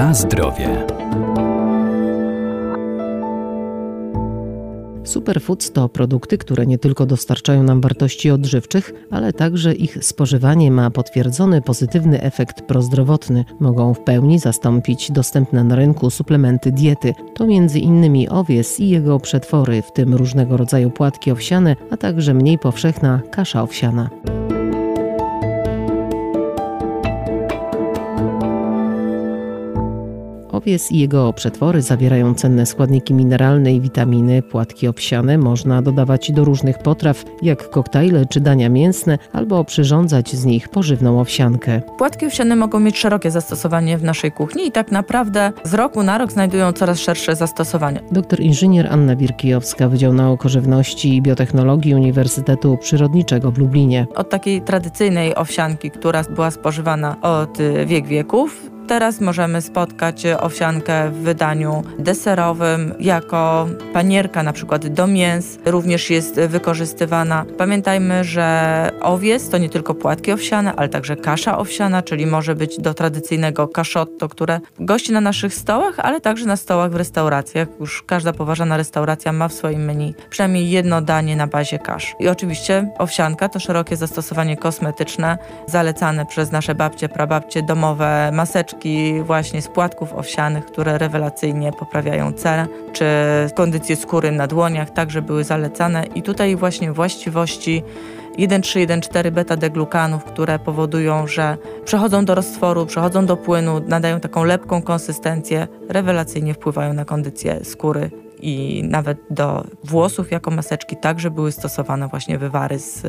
Na zdrowie. Superfoods to produkty, które nie tylko dostarczają nam wartości odżywczych, ale także ich spożywanie ma potwierdzony pozytywny efekt prozdrowotny. Mogą w pełni zastąpić dostępne na rynku suplementy diety. To m.in. owies i jego przetwory, w tym różnego rodzaju płatki owsiane, a także mniej powszechna kasza owsiana. Owies i jego przetwory zawierają cenne składniki mineralne i witaminy. Płatki owsiane można dodawać do różnych potraw, jak koktajle czy dania mięsne, albo przyrządzać z nich pożywną owsiankę. Płatki owsiane mogą mieć szerokie zastosowanie w naszej kuchni i tak naprawdę z roku na rok znajdują coraz szersze zastosowanie. Doktor inżynier Anna Birkijowska, Wydział Nauk o Żywności i Biotechnologii Uniwersytetu Przyrodniczego w Lublinie. Od takiej tradycyjnej owsianki, która była spożywana od wiek wieków, Teraz możemy spotkać owsiankę w wydaniu deserowym jako panierka na przykład do mięs, również jest wykorzystywana. Pamiętajmy, że owiec to nie tylko płatki owsiane, ale także kasza owsiana, czyli może być do tradycyjnego kaszotto, które gości na naszych stołach, ale także na stołach w restauracjach. Już każda poważana restauracja ma w swoim menu przynajmniej jedno danie na bazie kasz. I oczywiście owsianka to szerokie zastosowanie kosmetyczne, zalecane przez nasze babcie, prababcie, domowe maseczki, właśnie z płatków owsianych, które rewelacyjnie poprawiają cerę, czy kondycję skóry na dłoniach, także były zalecane. I tutaj właśnie właściwości 1,3-1,4 beta-deglukanów, które powodują, że przechodzą do roztworu, przechodzą do płynu, nadają taką lepką konsystencję, rewelacyjnie wpływają na kondycję skóry i nawet do włosów jako maseczki także były stosowane właśnie wywary z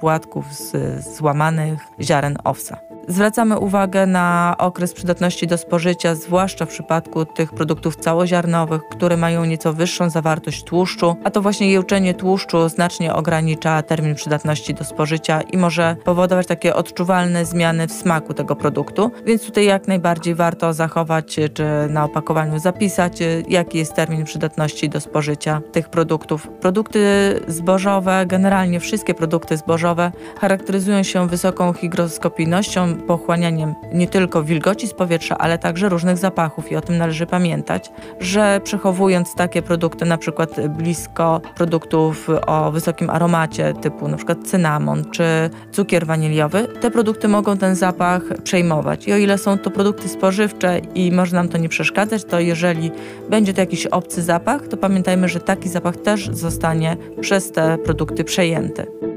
płatków, z złamanych ziaren owsa. Zwracamy uwagę na okres przydatności do spożycia, zwłaszcza w przypadku tych produktów całoziarnowych, które mają nieco wyższą zawartość tłuszczu, a to właśnie jełczenie tłuszczu znacznie ogranicza termin przydatności do spożycia i może powodować takie odczuwalne zmiany w smaku tego produktu, więc tutaj jak najbardziej warto zachować czy na zapisać, jaki jest termin przydatności do spożycia tych produktów. Produkty zbożowe, generalnie wszystkie produkty zbożowe charakteryzują się wysoką hygroskopijnością, pochłanianiem nie tylko wilgoci z powietrza, ale także różnych zapachów i o tym należy pamiętać, że przechowując takie produkty na przykład blisko produktów o wysokim aromacie typu na przykład cynamon czy cukier waniliowy, te produkty mogą ten zapach przejmować. I o ile są to produkty spożywcze i może nam to nie przeszkadzać, to jeżeli będzie to jakiś obcy zapach, to pamiętajmy, że taki zapach też zostanie przez te produkty przejęty.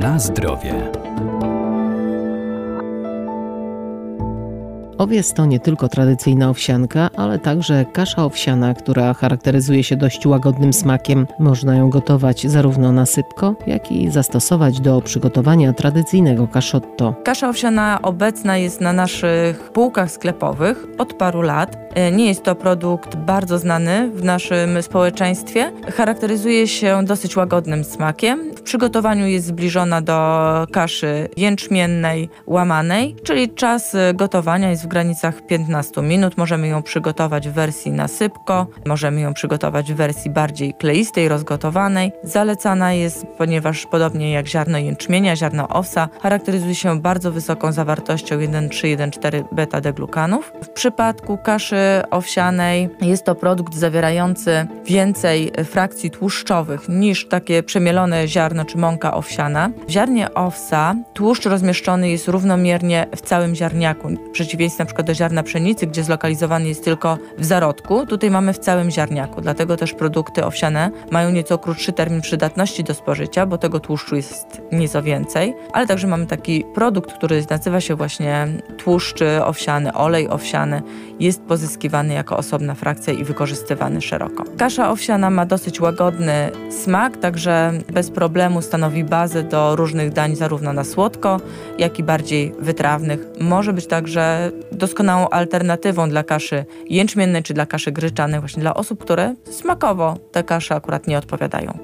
Na zdrowie. Owiec to nie tylko tradycyjna owsianka, ale także kasza owsiana, która charakteryzuje się dość łagodnym smakiem. Można ją gotować zarówno na sypko, jak i zastosować do przygotowania tradycyjnego kaszotto. Kasza owsiana obecna jest na naszych półkach sklepowych od paru lat. E, nie jest to produkt bardzo znany w naszym społeczeństwie. Charakteryzuje się dosyć łagodnym smakiem. W przygotowaniu jest zbliżona do kaszy jęczmiennej, łamanej, czyli czas gotowania jest w granicach 15 minut. Możemy ją przygotować w wersji na sypko, możemy ją przygotować w wersji bardziej kleistej, rozgotowanej. Zalecana jest, ponieważ podobnie jak ziarno jęczmienia, ziarno owsa, charakteryzuje się bardzo wysoką zawartością 1,3-1,4 beta-deglukanów. W przypadku kaszy owsianej jest to produkt zawierający więcej frakcji tłuszczowych niż takie przemielone ziarno czy mąka owsiana. W ziarnie owsa tłuszcz rozmieszczony jest równomiernie w całym ziarniaku, w przeciwieństwie na przykład do ziarna pszenicy, gdzie zlokalizowany jest tylko w zarodku, tutaj mamy w całym ziarniaku. Dlatego też produkty owsiane mają nieco krótszy termin przydatności do spożycia, bo tego tłuszczu jest nieco więcej. Ale także mamy taki produkt, który nazywa się właśnie tłuszcz owsiany, olej owsiany. Jest pozyskiwany jako osobna frakcja i wykorzystywany szeroko. Kasza owsiana ma dosyć łagodny smak, także bez problemu stanowi bazę do różnych dań, zarówno na słodko, jak i bardziej wytrawnych. Może być także doskonałą alternatywą dla kaszy jęczmiennej czy dla kaszy gryczanej, właśnie dla osób, które smakowo te kasze akurat nie odpowiadają.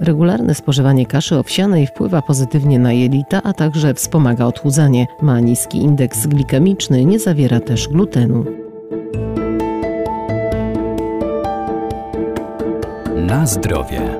Regularne spożywanie kaszy owsianej wpływa pozytywnie na jelita, a także wspomaga odchudzanie. Ma niski indeks glikemiczny, nie zawiera też glutenu. Na zdrowie.